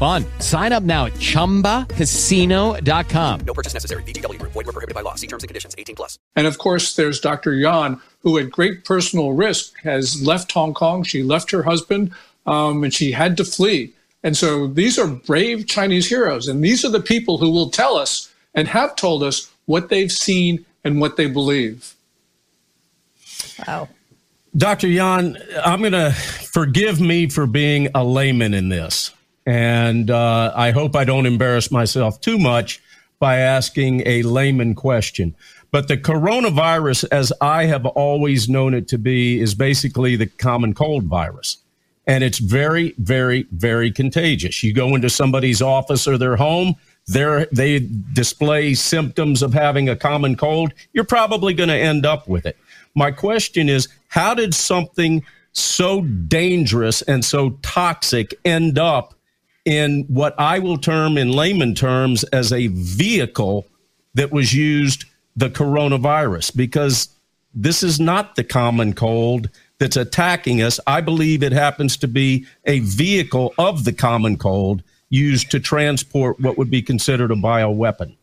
fun. Sign up now at ChumbaCasino.com. No purchase necessary. VGW. Void were prohibited by law. See terms and conditions. 18 plus. And of course, there's Dr. Yan, who at great personal risk has left Hong Kong. She left her husband um, and she had to flee. And so these are brave Chinese heroes. And these are the people who will tell us and have told us what they've seen and what they believe. Wow. Dr. Yan, I'm going to forgive me for being a layman in this. And uh, I hope I don't embarrass myself too much by asking a layman question. But the coronavirus, as I have always known it to be, is basically the common cold virus. And it's very, very, very contagious. You go into somebody's office or their home, they display symptoms of having a common cold, you're probably going to end up with it. My question is how did something so dangerous and so toxic end up in what I will term in layman terms as a vehicle that was used the coronavirus? Because this is not the common cold that's attacking us. I believe it happens to be a vehicle of the common cold used to transport what would be considered a bioweapon.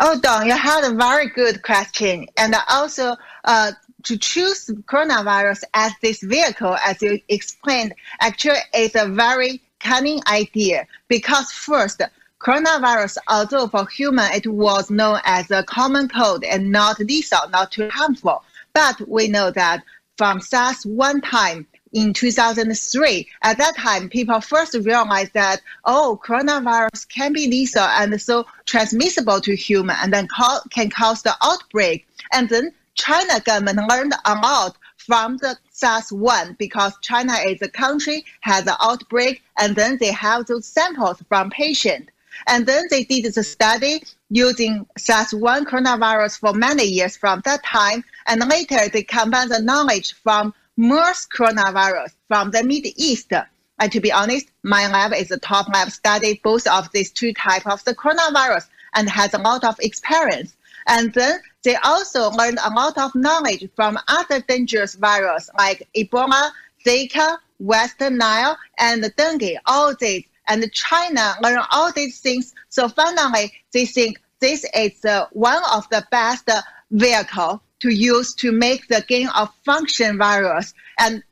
Oh, Don, you had a very good question. And also, uh, to choose coronavirus as this vehicle, as you explained, actually is a very cunning idea because first, coronavirus, although for human it was known as a common cold and not lethal, not too harmful, but we know that from SARS one time, in 2003. At that time, people first realized that, oh, coronavirus can be lethal and so transmissible to human and then ca- can cause the outbreak. And then China government learned a lot from the SARS-1 because China is a country, has an outbreak, and then they have those samples from patients. And then they did the study using SARS-1 coronavirus for many years from that time. And later they combined the knowledge from MERS coronavirus from the Middle East. And to be honest, my lab is a top lab study both of these two types of the coronavirus and has a lot of experience. And then they also learned a lot of knowledge from other dangerous viruses like Ebola, Zika, West Nile, and dengue, all these. And China learned all these things. So finally, they think this is uh, one of the best vehicle to use to make the gain of function virus. And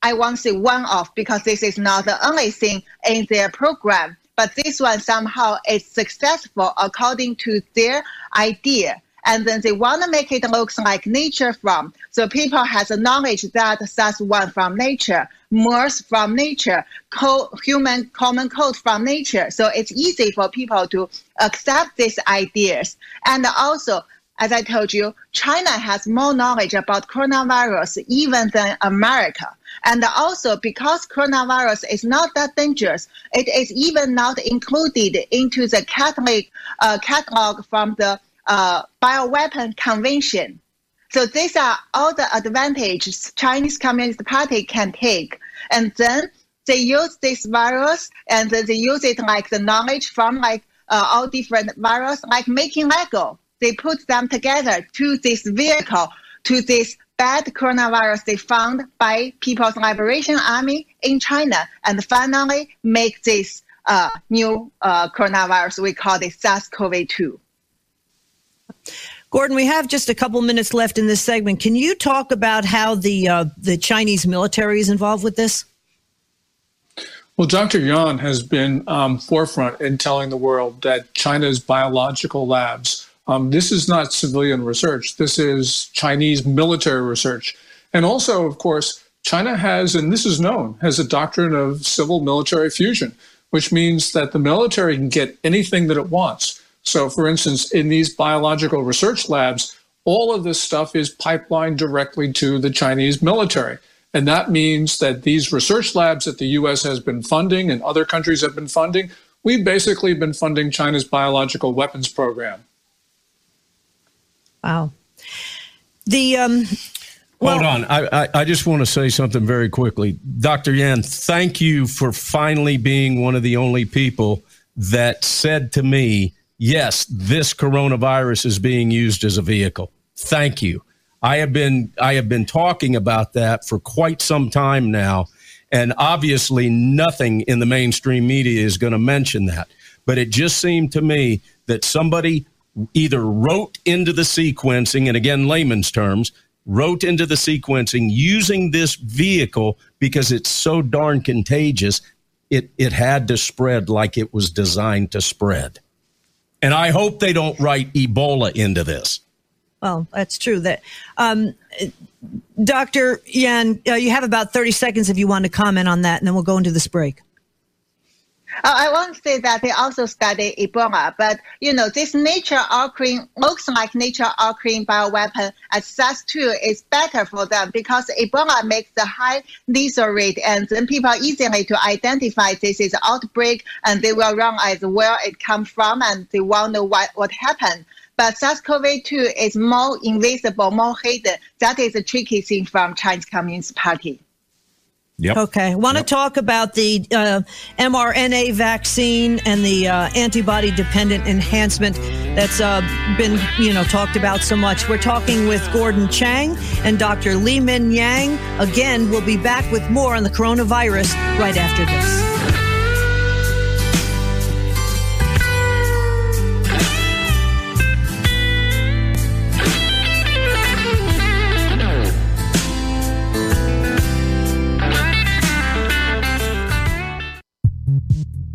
I won't say one off because this is not the only thing in their program, but this one somehow is successful according to their idea. And then they want to make it look like nature from. So people has a knowledge that SARS one from nature, MERS from nature, co- human common code from nature. So it's easy for people to accept these ideas. And also as I told you, China has more knowledge about coronavirus even than America. And also because coronavirus is not that dangerous, it is even not included into the Catholic uh, catalog from the uh, bioweapon convention. So these are all the advantages Chinese Communist Party can take. And then they use this virus and they use it like the knowledge from like uh, all different virus, like making Lego they put them together to this vehicle, to this bad coronavirus they found by People's Liberation Army in China, and finally make this uh, new uh, coronavirus. We call it SARS-CoV-2. Gordon, we have just a couple minutes left in this segment. Can you talk about how the uh, the Chinese military is involved with this? Well, Dr. Yan has been um, forefront in telling the world that China's biological labs Um, this is not civilian research. This is Chinese military research. And also, of course, China has, and this is known, has a doctrine of civil military fusion, which means that the military can get anything that it wants. So, for instance, in these biological research labs, all of this stuff is pipelined directly to the Chinese military. And that means that these research labs that the US has been funding and other countries have been funding, we've basically been funding China's biological weapons program. Wow. The um well, Hold on. I, I, I, just want to say something very quickly. Dr. Yan, thank you for finally being one of the only people that said to me, yes, this coronavirus is being used as a vehicle. Thank you. I have been I have been talking about that for quite some time now, and obviously nothing in the mainstream media is going to mention that. But it just seemed to me that somebody either wrote into the sequencing, and again, layman's terms, wrote into the sequencing using this vehicle because it's so darn contagious, it, it had to spread like it was designed to spread. And I hope they don't write Ebola into this. Well, that's true. That um, Dr. Yan, uh, you have about 30 seconds if you want to comment on that, and then we'll go into this break. Uh, I want to say that they also study Ebola, but you know, this nature occurring looks like nature occurring bioweapon as SARS-2 is better for them because Ebola makes the high lethal rate and then people easily to identify this is outbreak and they will run as where it come from and they to know what, what happened. But SARS-CoV-2 is more invisible, more hidden. That is a tricky thing from Chinese Communist Party. Yep. Okay. Want yep. to talk about the uh, mRNA vaccine and the uh, antibody dependent enhancement that's uh, been, you know, talked about so much. We're talking with Gordon Chang and Dr. Li Min Yang. Again, we'll be back with more on the coronavirus right after this.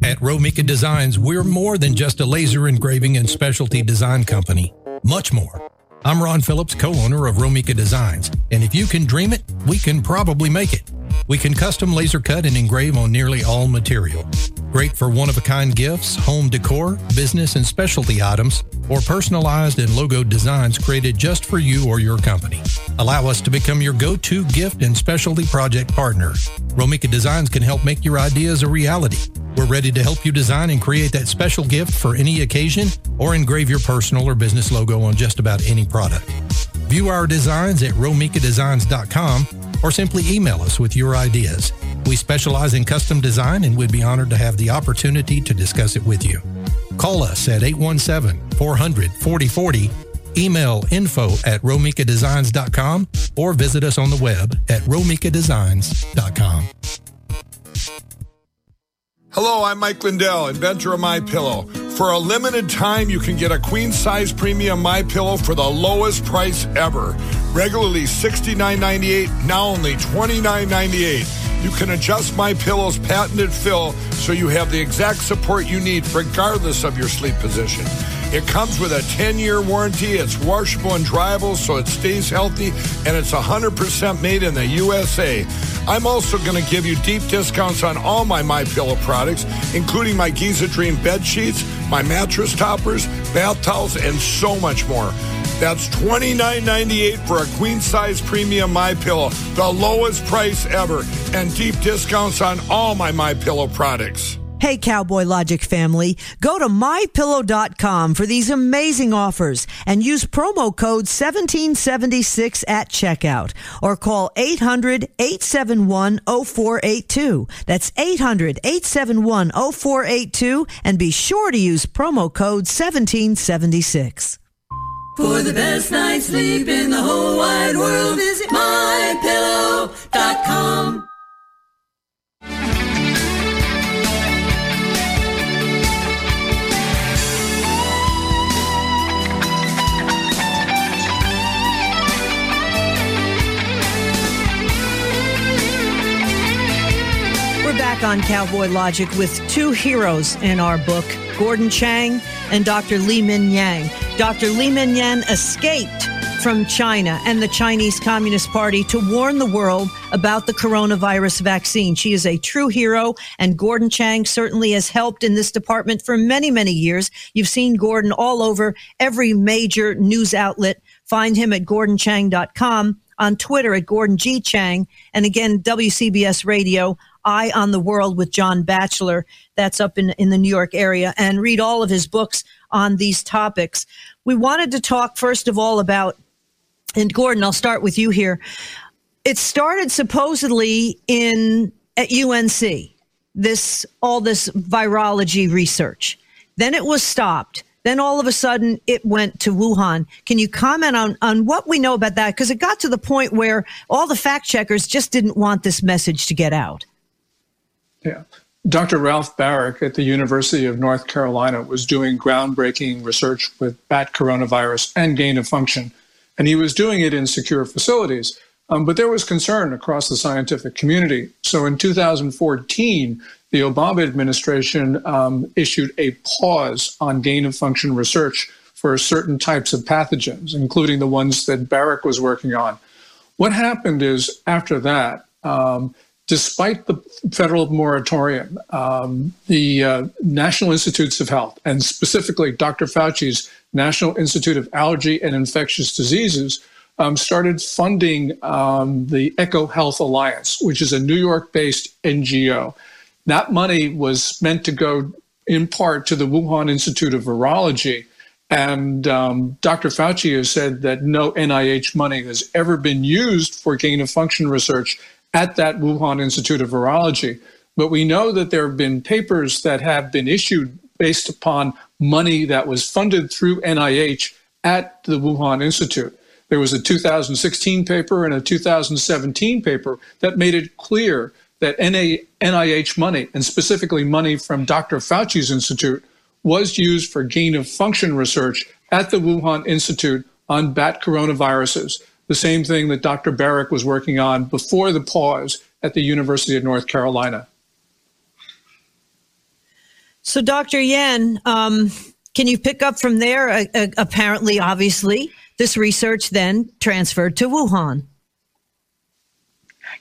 At Romika Designs, we're more than just a laser engraving and specialty design company. Much more. I'm Ron Phillips, co-owner of Romika Designs, and if you can dream it, we can probably make it. We can custom laser cut and engrave on nearly all material. Great for one-of-a-kind gifts, home decor, business and specialty items, or personalized and logo designs created just for you or your company. Allow us to become your go-to gift and specialty project partner. Romika Designs can help make your ideas a reality. We're ready to help you design and create that special gift for any occasion or engrave your personal or business logo on just about any product. View our designs at romikadesigns.com or simply email us with your ideas. We specialize in custom design and we'd be honored to have the opportunity to discuss it with you. Call us at 817 400 4040, email info at romikadesigns.com, or visit us on the web at romikadesigns.com. Hello, I'm Mike Lindell, inventor of My Pillow. For a limited time, you can get a queen size premium My Pillow for the lowest price ever. Regularly $69.98, now only $29.98. You can adjust My Pillow's patented fill so you have the exact support you need regardless of your sleep position. It comes with a 10 year warranty. It's washable and dryable so it stays healthy, and it's 100% made in the USA. I'm also going to give you deep discounts on all my My Pillow products, including my Giza Dream bed sheets, my mattress toppers, bath towels, and so much more. That's $29.98 for a queen size premium My Pillow, the lowest price ever, and deep discounts on all my My Pillow products. Hey, Cowboy Logic family, go to mypillow.com for these amazing offers and use promo code 1776 at checkout or call 800 871 0482. That's 800 871 0482 and be sure to use promo code 1776. For the best night's sleep in the whole wide world, visit mypillow.com. We're back on Cowboy Logic with two heroes in our book, Gordon Chang and Dr. Li-Meng Yang. Dr. Li Minyan escaped from China and the Chinese Communist Party to warn the world about the coronavirus vaccine. She is a true hero, and Gordon Chang certainly has helped in this department for many, many years. You've seen Gordon all over every major news outlet. Find him at gordonchang.com, on Twitter at Gordon G. Chang, and again, WCBS Radio, Eye on the World with John Batchelor. That's up in, in the New York area, and read all of his books on these topics. We wanted to talk, first of all, about and Gordon, I'll start with you here. It started supposedly in at UNC. This all this virology research. Then it was stopped. Then all of a sudden it went to Wuhan. Can you comment on, on what we know about that? Because it got to the point where all the fact checkers just didn't want this message to get out. Yeah. Dr. Ralph Barrick at the University of North Carolina was doing groundbreaking research with bat coronavirus and gain of function and he was doing it in secure facilities. Um, but there was concern across the scientific community. So in 2014, the Obama administration um, issued a pause on gain of function research for certain types of pathogens, including the ones that Barrick was working on. What happened is after that, um, despite the federal moratorium, um, the uh, National Institutes of Health, and specifically Dr. Fauci's National Institute of Allergy and Infectious Diseases, um, started funding um, the Echo Health Alliance, which is a New York based NGO. That money was meant to go in part to the Wuhan Institute of Virology. And um, Dr. Fauci has said that no NIH money has ever been used for gain of function research at that Wuhan Institute of Virology. But we know that there have been papers that have been issued based upon money that was funded through NIH at the Wuhan Institute. There was a 2016 paper and a 2017 paper that made it clear that NIH money, and specifically money from Dr. Fauci's institute, was used for gain of function research at the Wuhan Institute on bat coronaviruses, the same thing that Dr. Baric was working on before the pause at the University of North Carolina. So, Dr. Yan, um, can you pick up from there? Uh, uh, apparently, obviously, this research then transferred to Wuhan.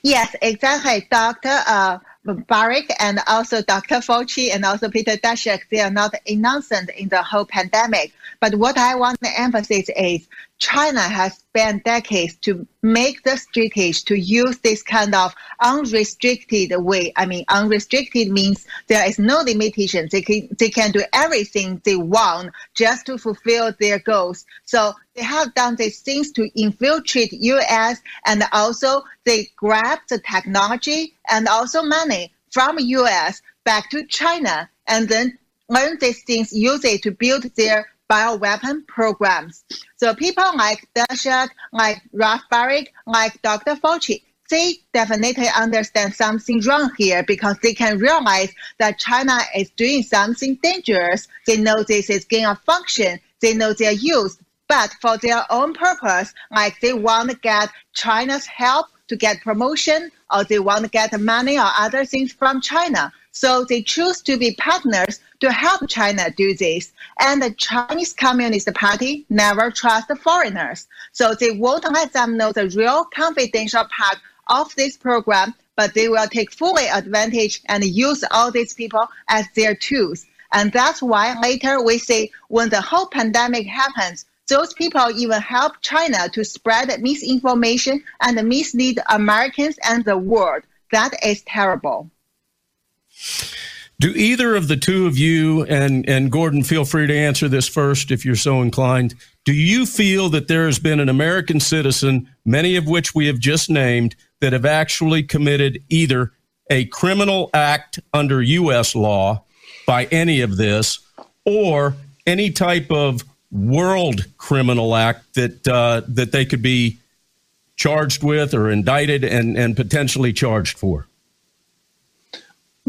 Yes, exactly, Doctor. Uh, Baric and also Dr. Fauci and also Peter Daszak, they are not innocent in the whole pandemic. But what I want to emphasize is China has spent decades to make the strategy to use this kind of unrestricted way. I mean, unrestricted means there is no limitation. They can, they can do everything they want just to fulfill their goals. So they have done these things to infiltrate U.S. and also they grab the technology and also money from U.S. back to China and then learn these things, use it to build their bioweapon programs. So people like Daszak, like Baric, like Dr. Fauci, they definitely understand something wrong here because they can realize that China is doing something dangerous. They know this is gain of function. They know they're used, but for their own purpose, like they want to get China's help to get promotion or they want to get money or other things from China. So they choose to be partners to help China do this. And the Chinese Communist Party never trust foreigners. So they won't let them know the real confidential part of this program, but they will take fully advantage and use all these people as their tools. And that's why later we say when the whole pandemic happens, those people even help China to spread misinformation and mislead Americans and the world. That is terrible. Do either of the two of you, and, and Gordon, feel free to answer this first if you're so inclined. Do you feel that there has been an American citizen, many of which we have just named, that have actually committed either a criminal act under U.S. law by any of this or any type of world criminal act that uh, that they could be charged with or indicted and, and potentially charged for?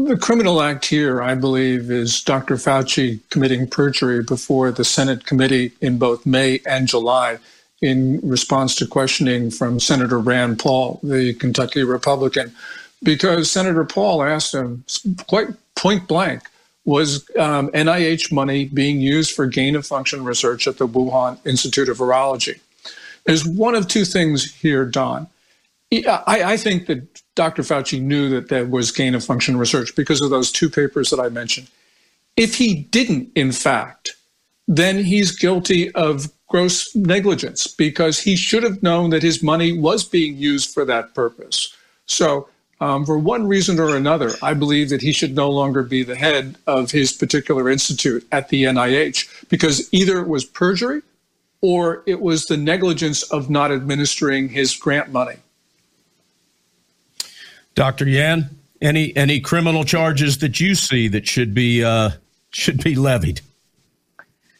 The criminal act here, I believe, is Dr. Fauci committing perjury before the Senate committee in both May and July in response to questioning from Senator Rand Paul, the Kentucky Republican, because Senator Paul asked him quite point blank, was um, NIH money being used for gain of function research at the Wuhan Institute of Virology. There's one of two things here, Don. I, I think that Dr. Fauci knew that there was gain of function research because of those two papers that I mentioned. If he didn't, in fact, then he's guilty of gross negligence because he should have known that his money was being used for that purpose. So, um, for one reason or another, I believe that he should no longer be the head of his particular institute at the NIH because either it was perjury or it was the negligence of not administering his grant money. Dr. Yan, any any criminal charges that you see that should be uh, should be levied?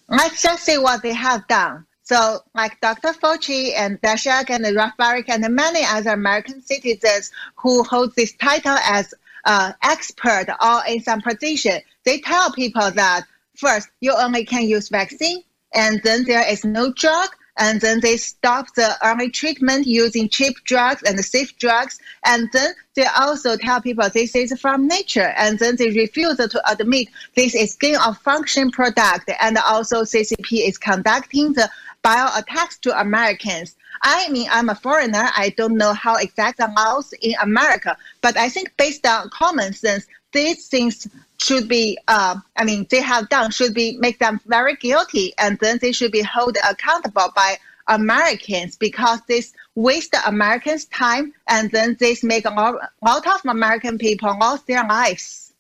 Let's just see what they have done. So, like Dr. Fauci and Daszak and Ralph Baric and many other American citizens who hold this title as uh, expert or in some position, they tell people that first, you only can use vaccine, and then there is no drug, and then they stop the early treatment using cheap drugs and safe drugs. And then they also tell people this is from nature. And then they refuse to admit this is gain of function product. And also CCP is conducting the bio attacks to Americans. I mean, I'm a foreigner. I don't know how exact the laws in America, but I think based on common sense, these things should be, uh, I mean, they have done should be make them very guilty, and then they should be held accountable by Americans because this waste Americans' time, and then this make a lot, of American people lost their lives.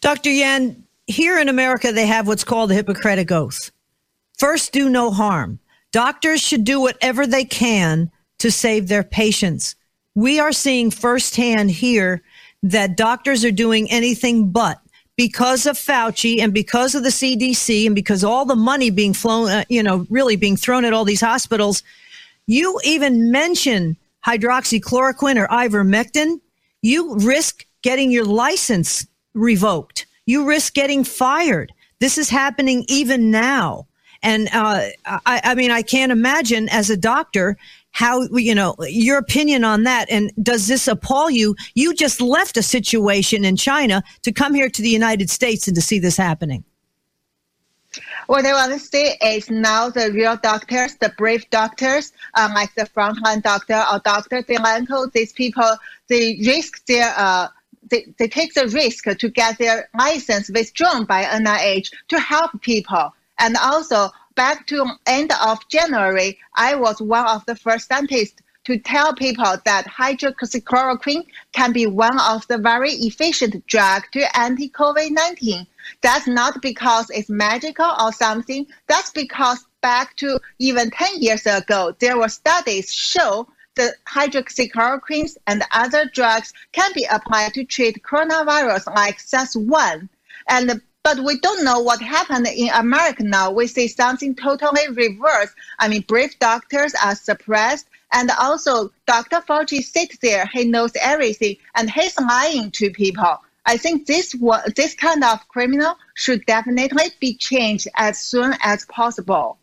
Dr. Yan, here in America, they have what's called the Hippocratic Oath. First, do no harm. Doctors should do whatever they can to save their patients. We are seeing firsthand here that doctors are doing anything but because of Fauci and because of the CDC and because all the money being flown, uh, you know, really being thrown at all these hospitals. You even mention hydroxychloroquine or ivermectin. You risk getting your license revoked. You risk getting fired. This is happening even now. And uh, I, I mean, I can't imagine as a doctor how you know your opinion on that and does this appall you you just left a situation in china to come here to the united states and to see this happening what I want to say is now the real doctors, the brave doctors, um, like the frontline doctor or Dr. Delanco, these people, they risk their, uh, they, they take the risk to get their license withdrawn by NIH to help people. And also, back to end of January, I was one of the first scientists to tell people that hydroxychloroquine can be one of the very efficient drug to anti-COVID-19. That's not because it's magical or something. That's because back to even 10 years ago, there were studies show that hydroxychloroquines and other drugs can be applied to treat coronavirus like SARS-1. And but we don't know what happened in America now. We see something totally reversed. I mean, brave doctors are suppressed. And also, Dr. Fauci sits there. He knows everything, and he's lying to people. I think this this kind of criminal should definitely be changed as soon as possible.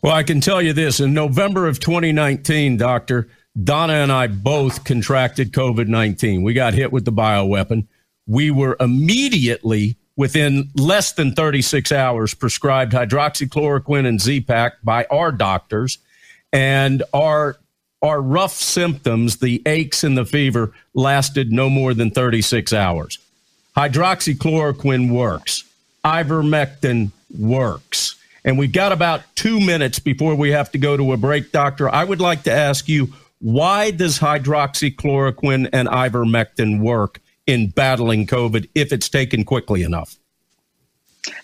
Well, I can tell you this: in November of 2019, Doctor Donna and I both contracted COVID 19. We got hit with the bioweapon we were immediately within less than 36 hours prescribed hydroxychloroquine and Z-Pak by our doctors and our our rough symptoms, the aches and the fever lasted no more than 36 hours. Hydroxychloroquine works. Ivermectin works. And we've got about 2 minutes before we have to go to a break, doctor. I would like to ask you why does hydroxychloroquine and ivermectin work in battling COVID if it's taken quickly enough?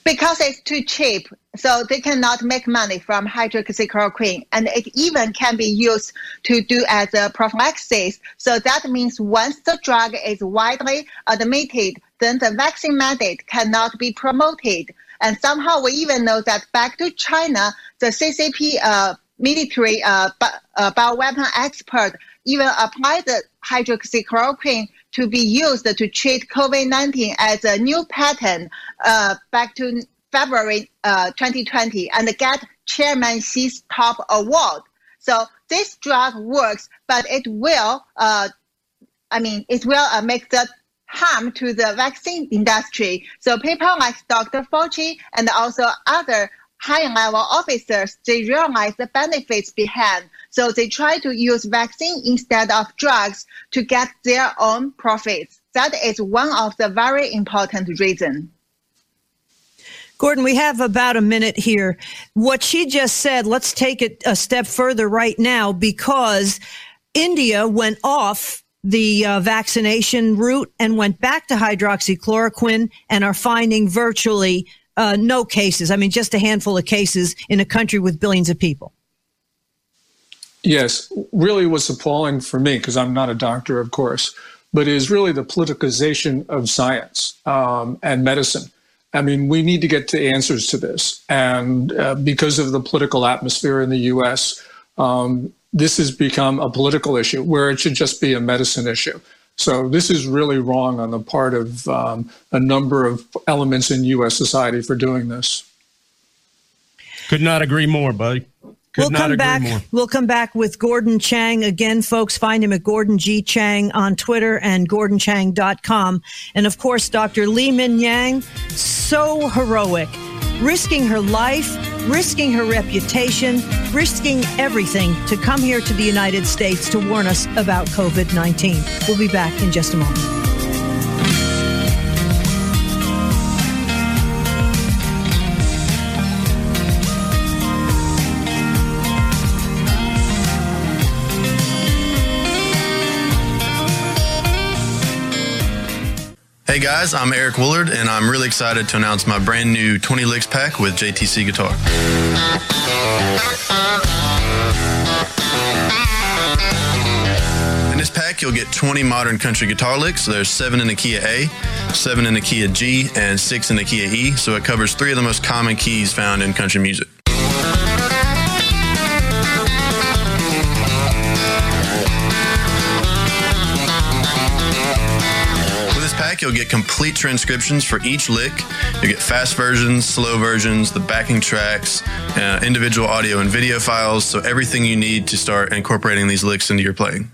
Because it's too cheap, so they cannot make money from hydroxychloroquine, and it even can be used to do as a prophylaxis. So that means once the drug is widely admitted, then the vaccine mandate cannot be promoted. And somehow we even know that back to China, the CCP uh, military uh, uh, bioweapon expert even applied the hydroxychloroquine to be used to treat COVID-19 as a new pattern uh, back to February uh, 2020 and get Chairman Xi's top award. So this drug works, but it will, uh, I mean, it will uh, make the harm to the vaccine industry. So people like Dr. Fauci and also other high level officers, they realize the benefits behind. So they try to use vaccine instead of drugs to get their own profits. That is one of the very important reasons. Gordon, we have about a minute here. What she just said, let's take it a step further right now because India went off the uh, vaccination route and went back to hydroxychloroquine and are finding virtually uh, no cases. I mean, just a handful of cases in a country with billions of people. Yes, really was appalling for me because I'm not a doctor, of course, but is really the politicization of science um, and medicine. I mean, we need to get to answers to this. And uh, because of the political atmosphere in the US, um, this has become a political issue where it should just be a medicine issue. So this is really wrong on the part of um, a number of elements in U.S. society for doing this. Could not agree more, buddy. Could we'll come back. More. We'll come back with Gordon Chang again, folks. Find him at Gordon G Chang on Twitter and GordonChang.com. And of course, Dr. Li Meng Yan, so heroic, risking her life, risking her reputation, risking everything to come here to the United States to warn us about COVID 19. We'll be back in just a moment. Hey guys, I'm Eric Willard, and I'm really excited to announce my brand new 20 Licks pack with JTC Guitar. In this pack, you'll get 20 modern country guitar licks. There's seven in the key of A, seven in the key of G, and six in the key of E, so it covers three of the most common keys found in country music. You'll get complete transcriptions for each lick. You'll get fast versions, slow versions, the backing tracks, uh, individual audio and video files, so everything you need to start incorporating these licks into your playing.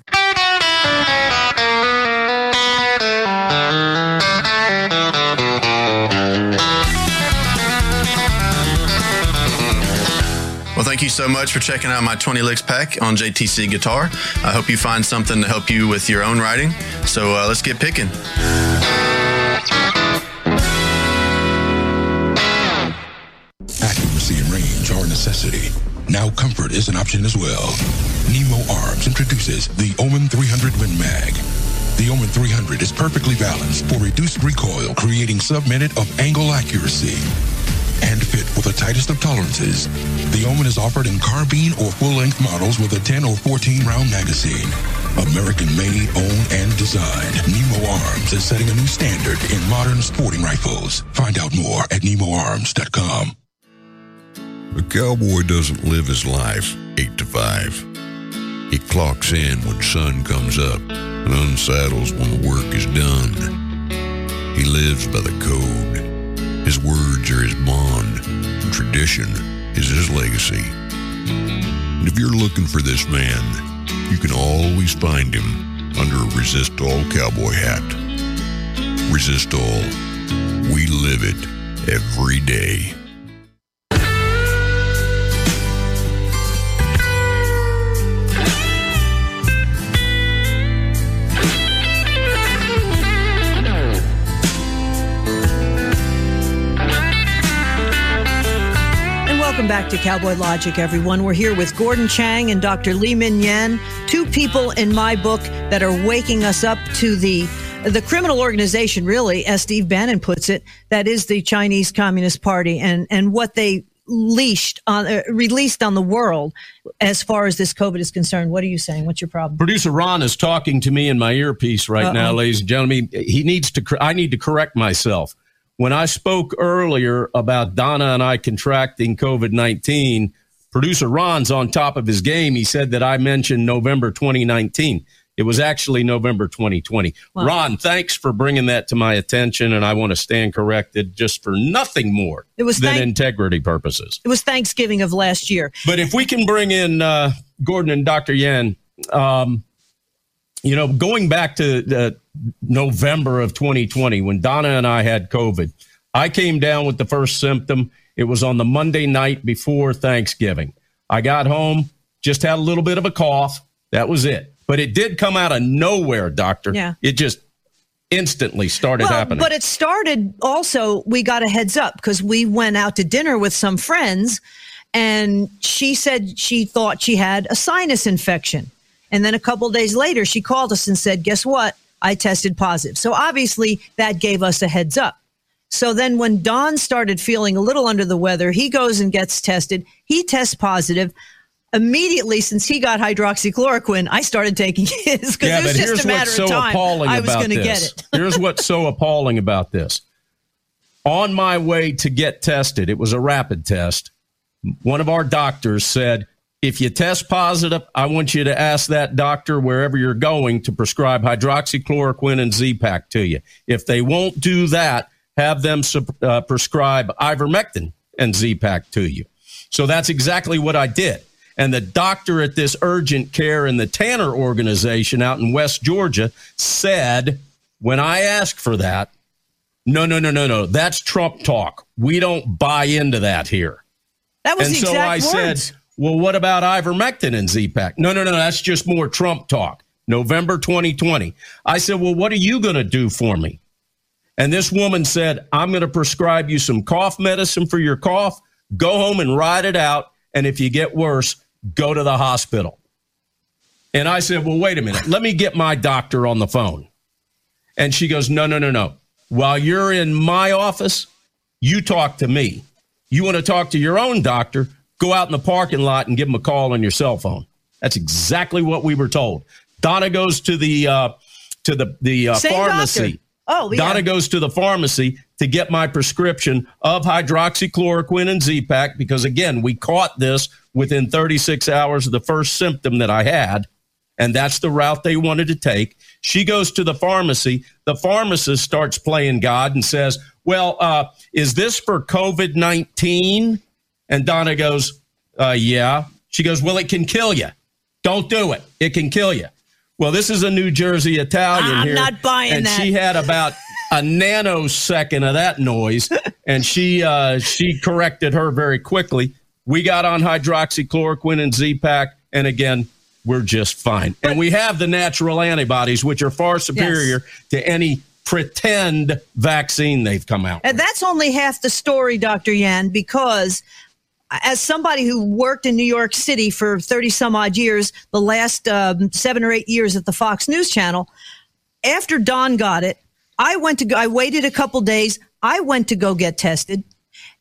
Well, thank you so much for checking out my 20 Licks pack on JTC Guitar. I hope you find something to help you with your own writing. So uh, let's get picking. Accuracy and range are a necessity. Now comfort is an option as well. Nemo Arms introduces the Omen 300 Win Mag. The Omen 300 is perfectly balanced for reduced recoil, creating sub-minute of angle accuracy and fit for the tightest of tolerances. The Omen is offered in carbine or full-length models with a 10 or 14 round magazine. American made, owned, and designed. Nemo Arms is setting a new standard in modern sporting rifles. Find out more at nemoarms.com. A cowboy doesn't live his life 8 to 5. He clocks in when sun comes up and unsaddles when the work is done. He lives by the code. His words are his bond, tradition is his legacy. And if you're looking for this man, you can always find him under a Resist All cowboy hat. Resist All. We live it every day. Welcome back to Cowboy Logic, everyone. We're here with Gordon Chang and Dr. Li Meng Yan, two people in my book that are waking us up to the the criminal organization, really, as Steve Bannon puts it, that is the Chinese Communist Party, and and what they leashed on uh, released on the world as far as this COVID is concerned. What are you saying? What's your problem? Producer Ron is talking to me in my earpiece right Uh-oh. now, ladies and gentlemen. He needs to. I need to correct myself when I spoke earlier about Donna and I contracting COVID 19, producer Ron's on top of his game. He said that I mentioned November 2019. It was actually November 2020. Wow. Ron, thanks for bringing that to my attention, and I want to stand corrected just for nothing more it was than thank- integrity purposes. It was Thanksgiving of last year. But if we can bring in uh, Gordon and Dr. Yan, um, you know, going back to the November of 2020 when Donna and I had COVID, I came down with the first symptom. It was on the Monday night before Thanksgiving. I got home, just had a little bit of a cough. That was it. But it did come out of nowhere, doctor. Yeah. It just instantly started well, happening. But it started also, we got a heads up because we went out to dinner with some friends and she said she thought she had a sinus infection. And then a couple days later, she called us and said, Guess what? I tested positive. So obviously that gave us a heads up. So then when Don started feeling a little under the weather, he goes and gets tested. He tests positive. Immediately, since he got hydroxychloroquine, I started taking his because yeah, it was just a matter so of time. appalling I was going to get it. here's what's so appalling about this. On my way to get tested, it was a rapid test. One of our doctors said, if you test positive, I want you to ask that doctor wherever you're going to prescribe hydroxychloroquine and Z-Pack to you. If they won't do that, have them uh, prescribe ivermectin and Z-Pack to you. So that's exactly what I did. And the doctor at this urgent care in the Tanner organization out in West Georgia said, when I asked for that, no, no, no, no, no, that's Trump talk. We don't buy into that here. That was and the so exact I words. said, well, what about ivermectin and Z-Pack? No, no, no, that's just more Trump talk. November 2020. I said, well, what are you going to do for me? And this woman said, I'm going to prescribe you some cough medicine for your cough. Go home and ride it out. And if you get worse, go to the hospital. And I said, Well, wait a minute. Let me get my doctor on the phone. And she goes, No, no, no, no. While you're in my office, you talk to me. You want to talk to your own doctor, go out in the parking lot and give them a call on your cell phone. That's exactly what we were told. Donna goes to the uh, to the the uh, pharmacy. doctor. Oh, yeah. Donna goes to the pharmacy to get my prescription of hydroxychloroquine and Z-Pack because again, we caught this within 36 hours of the first symptom that I had, and that's the route they wanted to take. She goes to the pharmacy. The pharmacist starts playing God and says, "Well, uh, is this for COVID 19?" And Donna goes, uh, "Yeah." She goes, "Well, it can kill you. Don't do it. It can kill you." Well, this is a New Jersey Italian I'm here, not buying and that. she had about a nanosecond of that noise, and she uh, she corrected her very quickly. We got on hydroxychloroquine and Z-Pack, and again, we're just fine. and we have the natural antibodies, which are far superior to any pretend vaccine they've come out. And that's only half the story, Dr. Yan, because as somebody who worked in New York City for 30 some odd years, the last um, seven or eight years at the Fox News Channel, after Don got it, I went to go, I waited a couple days. I went to go get tested.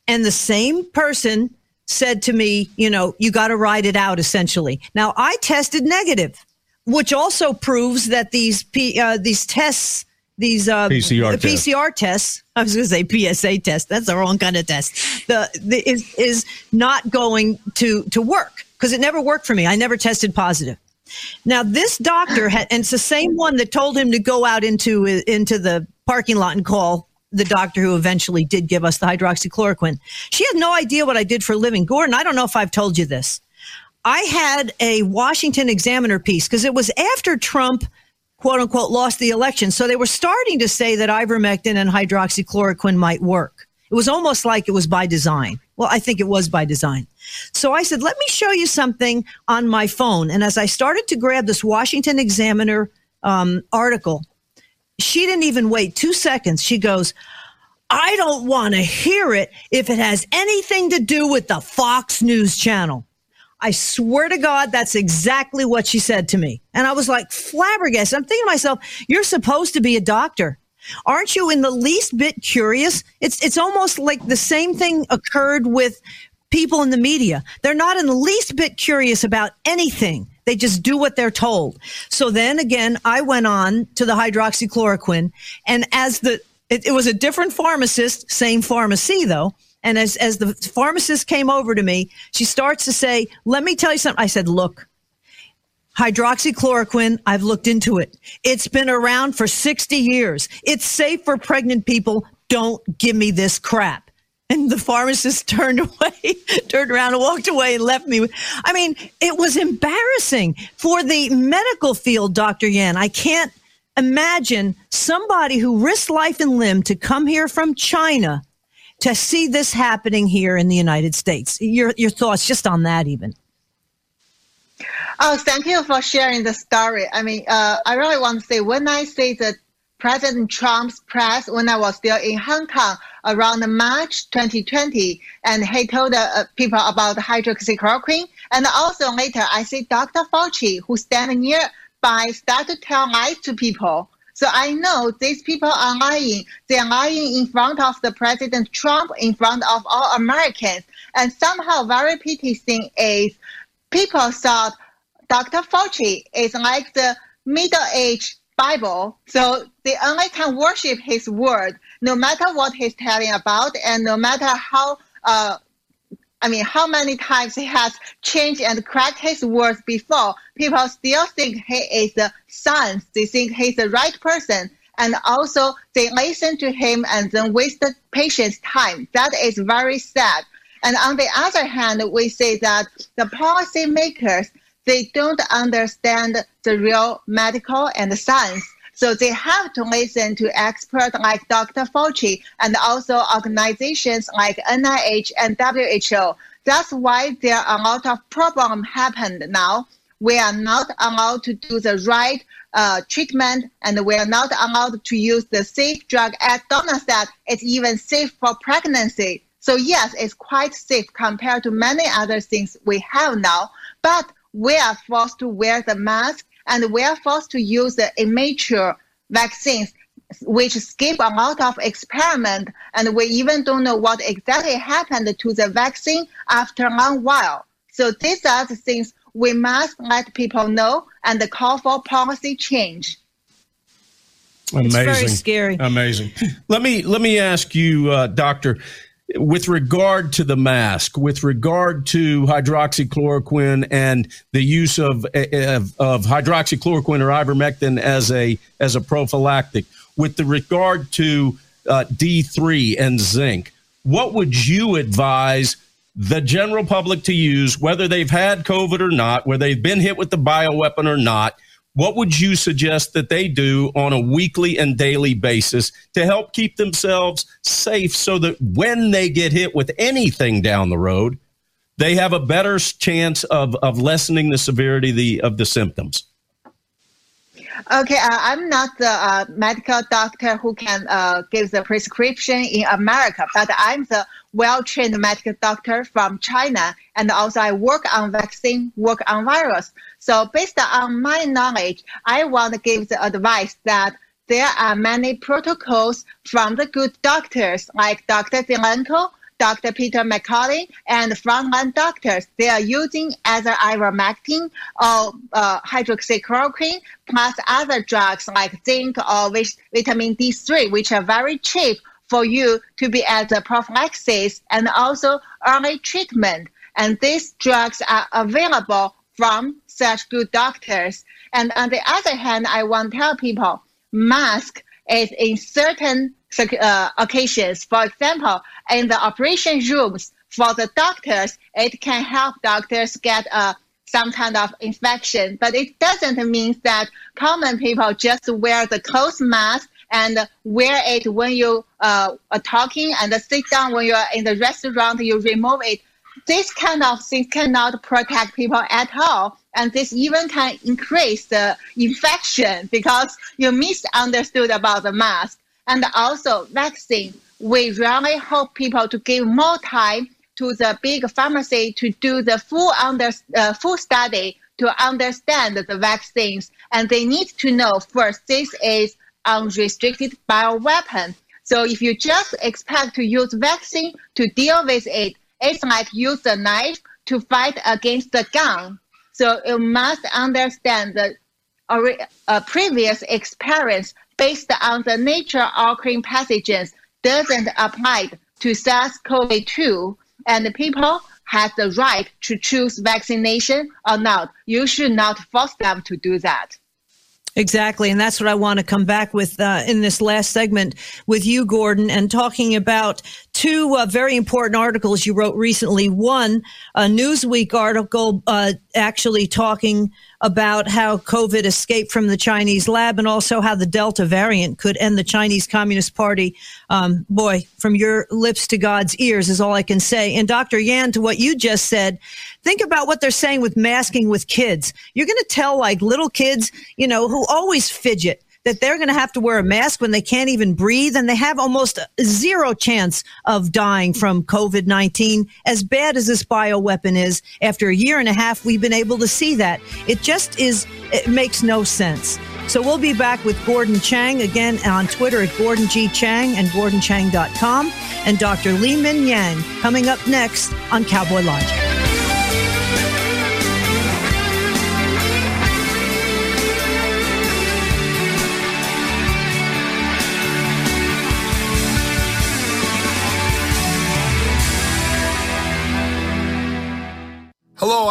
And the same person said to me, you know, you got to ride it out essentially. Now I tested negative, which also proves that these, uh, these tests, these uh, PCR the tests. PCR tests. I was going to say PSA test. That's the wrong kind of test. The, the is is not going to to work because it never worked for me. I never tested positive. Now this doctor had, and it's the same one that told him to go out into into the parking lot and call the doctor who eventually did give us the hydroxychloroquine. She had no idea what I did for a living. Gordon, I don't know if I've told you this. I had a Washington Examiner piece because it was after Trump quote unquote lost the election. So they were starting to say that ivermectin and hydroxychloroquine might work. It was almost like it was by design. Well, I think it was by design. So I said, let me show you something on my phone. And as I started to grab this Washington Examiner um, article, she didn't even wait two seconds. She goes, I don't want to hear it if it has anything to do with the Fox News channel. I swear to God, that's exactly what she said to me. And I was like flabbergasted. I'm thinking to myself, you're supposed to be a doctor. Aren't you in the least bit curious? It's, it's almost like the same thing occurred with people in the media. They're not in the least bit curious about anything. They just do what they're told. So then again, I went on to the hydroxychloroquine and as the, it, it was a different pharmacist, same pharmacy though. And as, as the pharmacist came over to me, she starts to say, let me tell you something. I said, look, hydroxychloroquine, I've looked into it. It's been around for 60 years. It's safe for pregnant people. Don't give me this crap. And the pharmacist turned away, turned around and walked away and left me. I mean, it was embarrassing for the medical field, Dr. Yan. I can't imagine somebody who risked life and limb to come here from China to see this happening here in the United States. Your your thoughts just on that, even. Oh, thank you for sharing the story. I mean, uh, I really want to say when I say that President Trump's press when I was still in Hong Kong around March 2020, and he told uh, people about hydroxychloroquine. And also later, I see Dr. Fauci, who stand nearby, start to tell lies to people. So I know these people are lying. They are lying in front of the President Trump, in front of all Americans. And somehow, very pity thing is, people thought Dr. Fauci is like the middle-aged Bible. So they only can worship his word, no matter what he's telling about, and no matter how, uh, I mean, how many times he has changed and cracked his words before. People still think he is the son. They think he's the right person. And also they listen to him and then waste the patient's time. That is very sad. And on the other hand, we say that the policymakers they don't understand the real medical and science. So they have to listen to experts like Dr. Fauci and also organizations like NIH and WHO. That's why there are a lot of problems happened now. We are not allowed to do the right uh, treatment and we are not allowed to use the safe drug. Said, it's even safe for pregnancy. So yes, it's quite safe compared to many other things we have now. But we are forced to wear the mask and we are forced to use the immature vaccines which skip a lot of experiment and we even don't know what exactly happened to the vaccine after a long while. So these are the things we must let people know and call for policy change. Amazing. It's very scary. Amazing. Let me let me ask you, uh, Doctor with regard to the mask, with regard to hydroxychloroquine and the use of, of, of hydroxychloroquine or ivermectin as a as a prophylactic, with the regard to uh, D3 and zinc, what would you advise the general public to use, whether they've had COVID or not, whether they've been hit with the bioweapon or not? What would you suggest that they do on a weekly and daily basis to help keep themselves safe so that when they get hit with anything down the road, they have a better chance of, of lessening the severity of the, of the symptoms? Okay, uh, I'm not the uh, medical doctor who can uh, give the prescription in America, but I'm the well-trained medical doctor from China, and also I work on vaccine, work on virus. So based on my knowledge, I want to give the advice that there are many protocols from the good doctors like Dr. Zelenko, Dr. Peter McCullough, and frontline doctors. They are using either ivermectin or uh, hydroxychloroquine plus other drugs like zinc or vitamin D3, which are very cheap for you to be as a prophylaxis and also early treatment. And these drugs are available from such good doctors. And on the other hand, I want to tell people mask is in certain uh, occasions. For example, in the operation rooms for the doctors, it can help doctors get uh, some kind of infection, but it doesn't mean that common people just wear the closed mask and wear it when you uh, are talking and sit down when you are in the restaurant, you remove it this kind of things cannot protect people at all. And this even can increase the infection because you misunderstood about the mask. And also vaccine, we really hope people to give more time to the big pharmacy to do the full under, uh, full study to understand the vaccines. And they need to know first, this is unrestricted bioweapon. So if you just expect to use vaccine to deal with it, it's like use a knife to fight against the gun. So you must understand the uh, previous experience based on the nature occurring pathogens doesn't apply to SARS-CoV-2, and people have the right to choose vaccination or not. You should not force them to do that. Exactly. And that's what I want to come back with uh, in this last segment with you, Gordon, and talking about two uh, very important articles you wrote recently. One, a Newsweek article uh, actually talking about how COVID escaped from the Chinese lab and also how the Delta variant could end the Chinese Communist Party. Um, boy, from your lips to God's ears is all I can say. And Dr. Yan, to what you just said, think about what they're saying with masking with kids. You're going to tell like little kids, you know, who always fidget that they're going to have to wear a mask when they can't even breathe and they have almost zero chance of dying from COVID 19. As bad as this bioweapon is, after a year and a half, we've been able to see that. It just is, it makes no sense. So we'll be back with Gordon Chang again on Twitter at Gordon G. Chang and GordonChang.com and Dr. Li-Meng Yan coming up next on Cowboy Logic.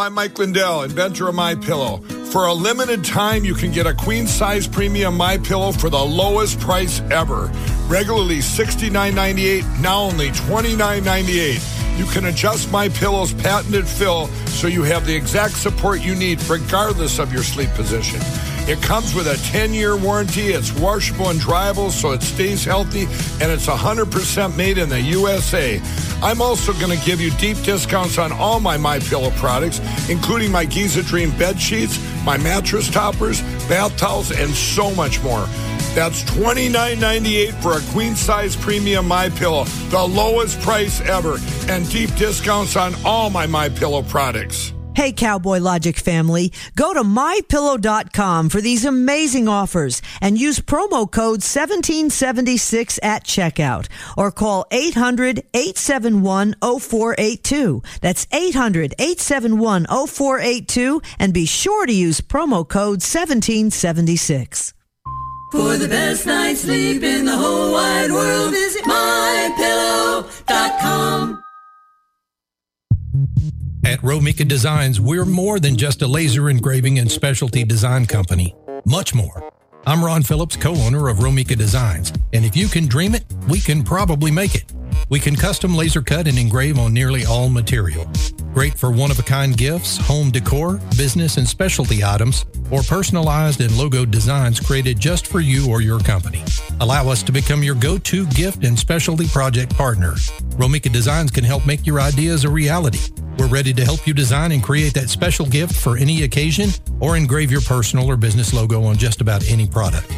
I'm Mike Lindell, inventor of My Pillow. For a limited time, you can get a queen size premium My Pillow for the lowest price ever. Regularly $69.98, now only $29.98. You can adjust My Pillow's patented fill so you have the exact support you need regardless of your sleep position. It comes with a 10 year warranty. It's washable and dryable so it stays healthy, and it's 100% made in the USA. I'm also going to give you deep discounts on all my My Pillow products, including my Giza Dream bed sheets, my mattress toppers, bath towels, and so much more. That's $29.98 for a queen size premium My Pillow, the lowest price ever, and deep discounts on all my My Pillow products. Hey, Cowboy Logic family, go to mypillow.com for these amazing offers and use promo code 1776 at checkout or call 800 871 0482. That's 800 871 0482 and be sure to use promo code 1776. For the best night's sleep in the whole wide world, visit mypillow.com. At Romika Designs, we're more than just a laser engraving and specialty design company. Much more. I'm Ron Phillips, co-owner of Romika Designs, and if you can dream it, we can probably make it. We can custom laser cut and engrave on nearly all material. Great for one-of-a-kind gifts, home decor, business and specialty items, or personalized and logo designs created just for you or your company. Allow us to become your go-to gift and specialty project partner. Romika Designs can help make your ideas a reality. We're ready to help you design and create that special gift for any occasion or engrave your personal or business logo on just about any product.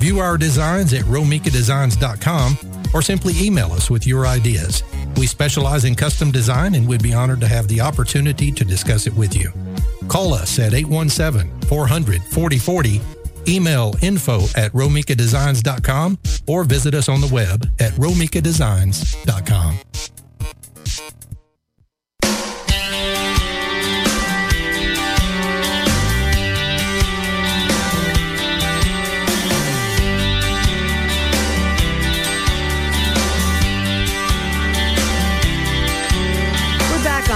View our designs at romikadesigns.com or simply email us with your ideas. We specialize in custom design and would be honored to have the opportunity to discuss it with you. Call us at 817 400 4040, email info at romikadesigns.com, or visit us on the web at romikadesigns.com.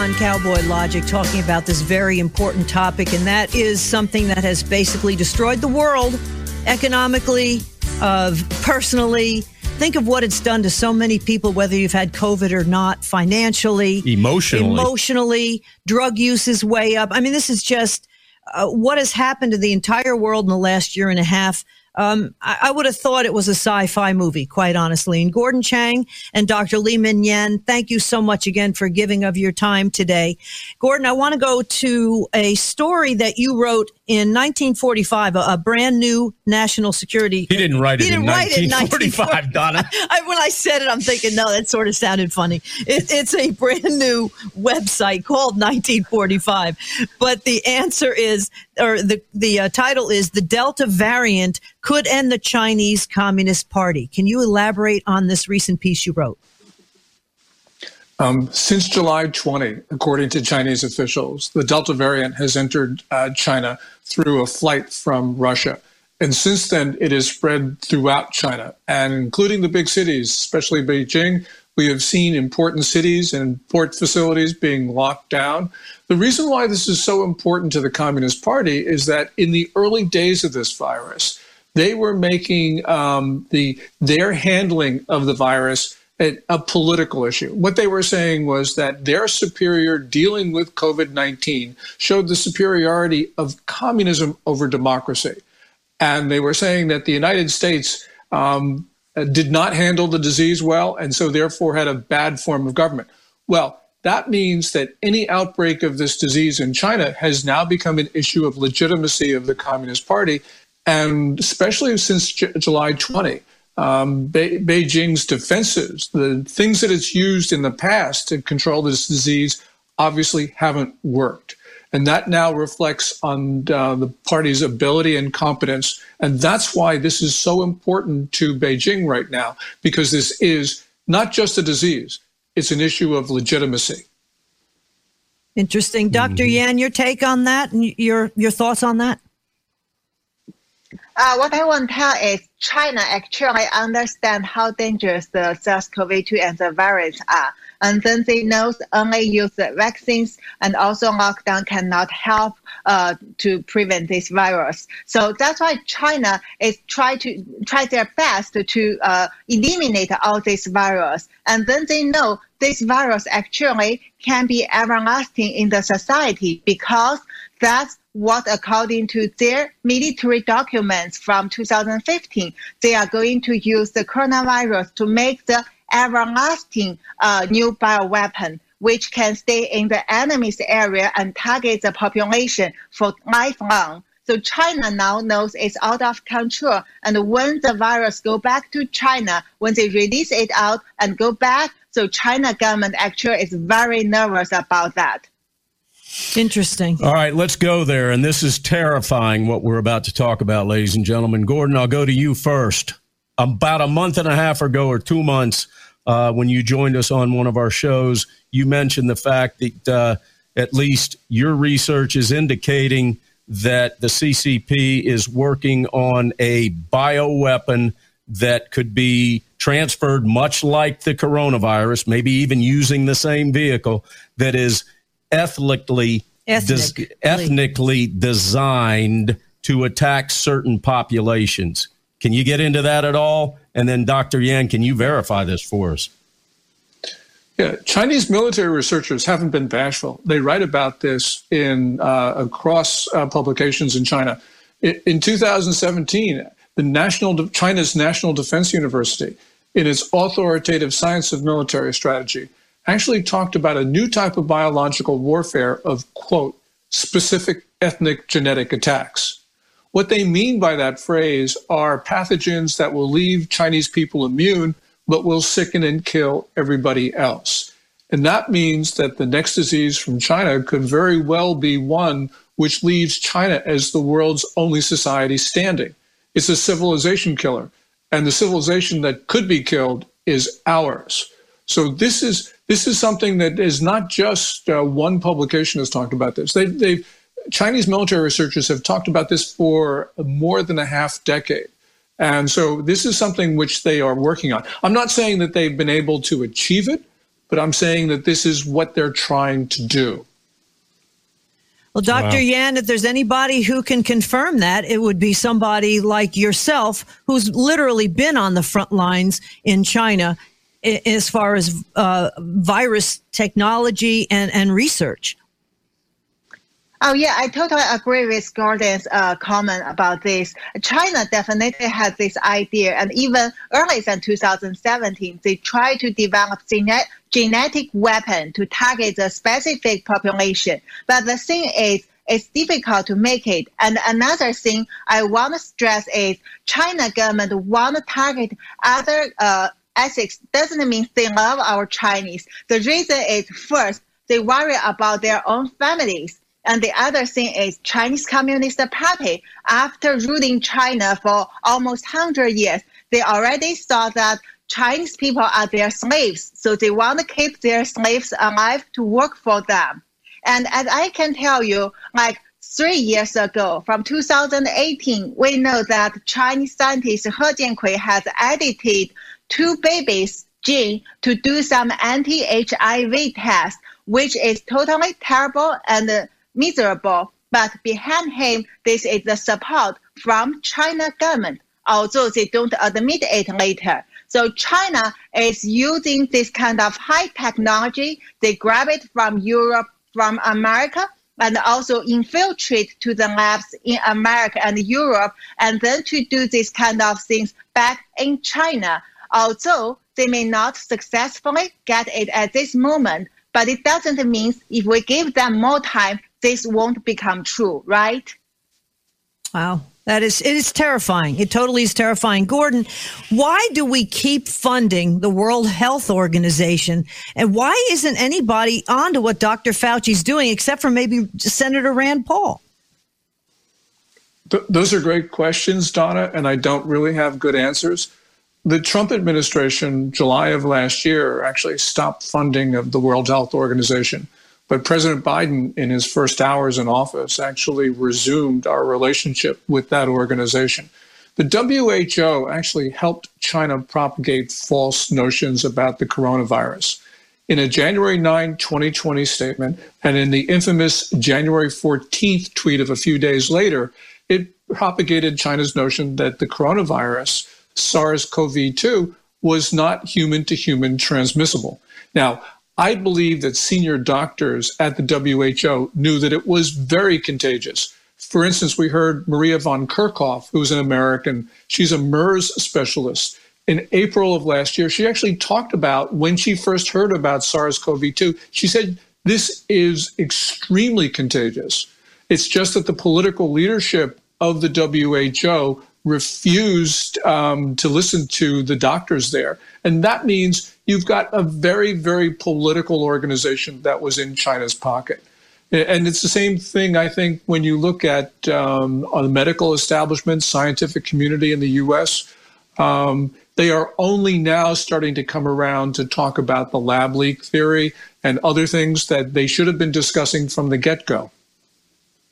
on Cowboy Logic talking about this very important topic, and that is something that has basically destroyed the world economically, uh, personally. Think of what it's done to so many people, whether you've had COVID or not, financially, Emotionally. emotionally. Drug use is way up. I mean, this is just uh, what has happened to the entire world in the last year and a half. Um, I, I would have thought it was a sci-fi movie, quite honestly. And Gordon Chang and Dr. Li-Meng Yan, thank you so much again for giving of your time today. Gordon, I want to go to a story that you wrote in 1945, a, a brand new national security. He didn't write it He in didn't write it in 1945, Donna. I, when I said it, I'm thinking, no, that sort of sounded funny. It, it's a brand new website called 1945, but the answer is, or the the uh, title is, the Delta variant could end the Chinese Communist Party. Can you elaborate on this recent piece you wrote? Um, since July 20, according to Chinese officials, the Delta variant has entered uh, China through a flight from Russia. And since then, it has spread throughout China, and including the big cities, especially Beijing. We have seen important cities and port facilities being locked down. The reason why this is so important to the Communist Party is that in the early days of this virus, they were making um, the their handling of the virus a, a political issue. What they were saying was that their superior dealing with COVID 19 showed the superiority of communism over democracy. And they were saying that the United States um, did not handle the disease well and so therefore had a bad form of government. Well, that means that any outbreak of this disease in China has now become an issue of legitimacy of the Communist Party, and especially since J- July 20 um, Be- Beijing's defenses, the things that it's used in the past to control this disease, obviously haven't worked. And that now reflects on uh, the party's ability and competence. And that's why this is so important to Beijing right now, because this is not just a disease, it's an issue of legitimacy. Interesting. doctor mm-hmm. Yan, your take on that and your, your thoughts on that? Uh, what I want to tell is China actually understand how dangerous the SARS-CoV-2 and the virus are. And then they know only use the vaccines and also lockdown cannot help uh, to prevent this virus. So that's why China is try to try their best to uh, eliminate all this virus. And then they know this virus actually can be everlasting in the society because that's what, according to their military documents from 2015, they are going to use the coronavirus to make the everlasting uh, new bioweapon, which can stay in the enemy's area and target the population for lifelong. So China now knows it's out of control. And when the virus go back to China, when they release it out and go back, so China government actually is very nervous about that. Interesting. All right, let's go there. And this is terrifying what we're about to talk about, ladies and gentlemen. Gordon, I'll go to you first. About a month and a half ago, or two months, uh, when you joined us on one of our shows, you mentioned the fact that uh, at least your research is indicating that the CCP is working on a bioweapon that could be transferred much like the coronavirus, maybe even using the same vehicle that is ethnically des- ethnically designed to attack certain populations. Can you get into that at all? And then, Dr. Yan, can you verify this for us? Yeah, Chinese military researchers haven't been bashful. They write about this in uh, across uh, publications in China. In 2017, the national China's National Defense University, in its authoritative science of military strategy, actually talked about a new type of biological warfare of, quote, specific ethnic genetic attacks. What they mean by that phrase are pathogens that will leave Chinese people immune, but will sicken and kill everybody else. And that means that the next disease from China could very well be one which leaves China as the world's only society standing. It's a civilization killer. And the civilization that could be killed is ours. So this is this is something that is not just uh, one publication has talked about this. They, they've Chinese military researchers have talked about this for more than a half decade. And so this is something which they are working on. I'm not saying that they've been able to achieve it, but I'm saying that this is what they're trying to do. Well, Dr. Wow. Yan, if there's anybody who can confirm that, it would be somebody like yourself who's literally been on the front lines in China as far as uh, virus technology and, and research. Oh yeah, I totally agree with Gordon's uh, comment about this. China definitely has this idea, and even earlier than 2017, they tried to develop genet- genetic weapon to target the specific population. But the thing is, it's difficult to make it. And another thing I want to stress is China government want to target other uh, ethics doesn't mean they love our Chinese. The reason is first, they worry about their own families. And the other thing is Chinese Communist Party, after ruling China for almost 100 years, they already saw that Chinese people are their slaves. So they want to keep their slaves alive to work for them. And as I can tell you, like three years ago, from 2018, we know that Chinese scientist He Jiankui has edited two babies gene to do some anti-HIV test, which is totally terrible and miserable. But behind him, this is the support from China government, although they don't admit it later. So China is using this kind of high technology. They grab it from Europe, from America, and also infiltrate to the labs in America and Europe, and then to do this kind of things back in China. Although they may not successfully get it at this moment, but it doesn't mean if we give them more time, this won't become true, right? Wow. That is, it is terrifying. It totally is terrifying. Gordon, why do we keep funding the World Health Organization? And why isn't anybody on to what Dr. Fauci's doing except for maybe Senator Rand Paul? Th- those are great questions, Donna, and I don't really have good answers. The Trump administration, July of last year, actually stopped funding of the World Health Organization. But President Biden, in his first hours in office, actually resumed our relationship with that organization. The WHO actually helped China propagate false notions about the coronavirus. In a January 9, 2020 statement, and in the infamous January 14th tweet of a few days later, it propagated China's notion that the coronavirus, SARS CoV 2, was not human to human transmissible. Now, I believe that senior doctors at the WHO knew that it was very contagious. For instance, we heard Maria Van Kerkhove, who's an American, she's a MERS specialist. In April of last year, she actually talked about when she first heard about SARS CoV 2, she said, This is extremely contagious. It's just that the political leadership of the WHO refused um, to listen to the doctors there. And that means you've got a very, very political organization that was in China's pocket. And it's the same thing, I think, when you look at um, the medical establishment, scientific community in the US. Um, they are only now starting to come around to talk about the lab leak theory and other things that they should have been discussing from the get go.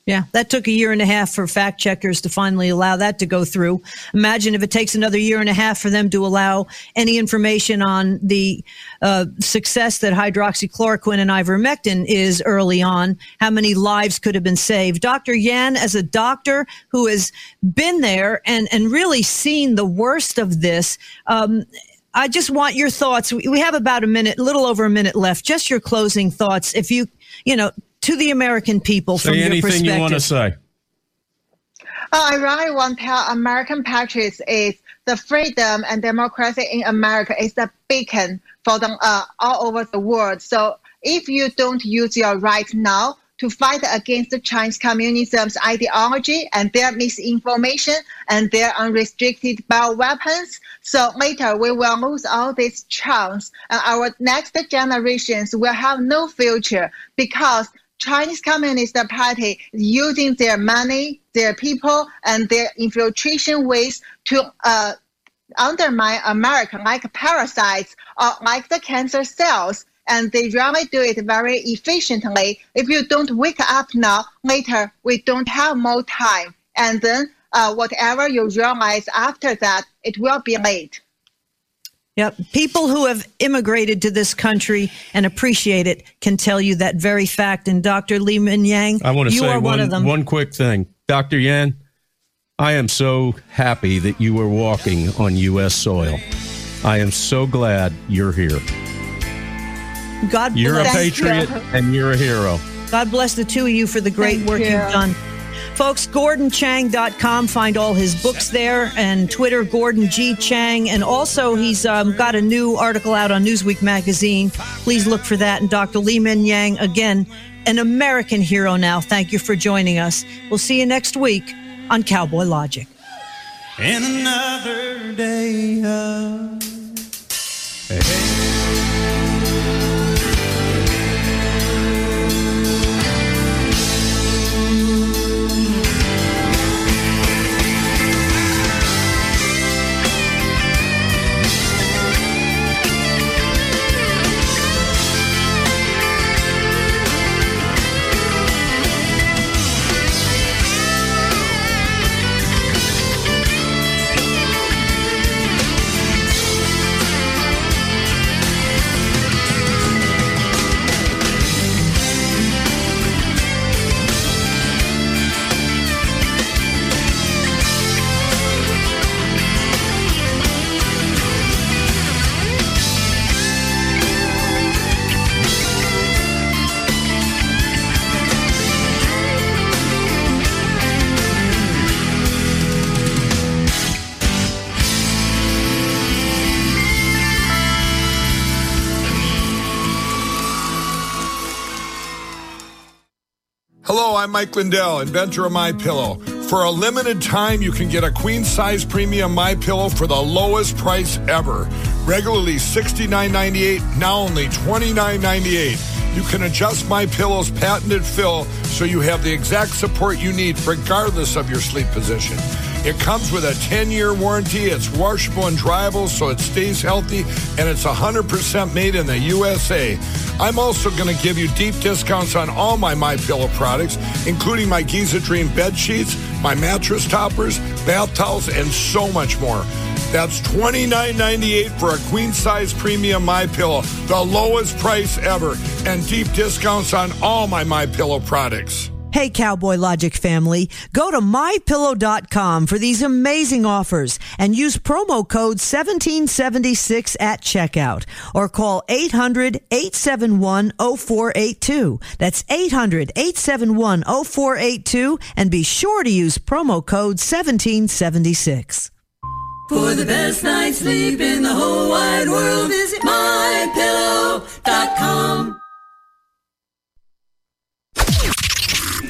Yeah, that took a year and a half for fact checkers to finally allow that to go through. Imagine if it takes another year and a half for them to allow any information on the uh, success that hydroxychloroquine and ivermectin is early on. How many lives could have been saved? Dr. Yan, as a doctor who has been there and, and really seen the worst of this, um, I just want your thoughts. We have about a minute, a little over a minute left. Just your closing thoughts. If you, you know, to the American people say from your anything perspective. you want to say. Uh, I really want to tell American patriots is the freedom and democracy in America is the beacon for them uh, all over the world. So if you don't use your right now to fight against the Chinese communism's ideology and their misinformation and their unrestricted bioweapons, so later we will lose all this chance and our next generations will have no future because Chinese Communist Party using their money, their people, and their infiltration ways to uh, undermine America like parasites or like the cancer cells. And they really do it very efficiently. If you don't wake up now, later we don't have more time. And then uh, whatever you realize after that, it will be late. Yep. People who have immigrated to this country and appreciate it can tell you that very fact. And Dr. Li-Meng Yan, I want to you say are one, one, of them. one quick thing. Dr. Yan, I am so happy that you are walking on U.S. soil. I am so glad you're here. God bless You're a patriot you. and you're a hero. God bless the two of you for the great Thank work you. have done. Folks, GordonChang.com. Find all his books there and Twitter, Gordon G. Chang. And also, he's um, got a new article out on Newsweek magazine. Please look for that. And Dr. Li-Meng Yan, again, an American hero now. Thank you for joining us. We'll see you next week on Cowboy Logic. Another day of I'm Mike Lindell, inventor of My Pillow. For a limited time, you can get a queen size premium My Pillow for the lowest price ever. Regularly $69.98, now only $29.98. You can adjust My Pillow's patented fill so you have the exact support you need regardless of your sleep position. It comes with a 10 year warranty. It's washable and dryable so it stays healthy, and it's 100% made in the USA. I'm also going to give you deep discounts on all my My Pillow products, including my Giza Dream bed sheets, my mattress toppers, bath towels, and so much more. That's $29.98 for a queen size premium My Pillow, the lowest price ever, and deep discounts on all my My Pillow products. Hey, Cowboy Logic family, go to mypillow.com for these amazing offers and use promo code 1776 at checkout or call 800 871 0482. That's 800 871 0482 and be sure to use promo code 1776. For the best night's sleep in the whole wide world, visit mypillow.com.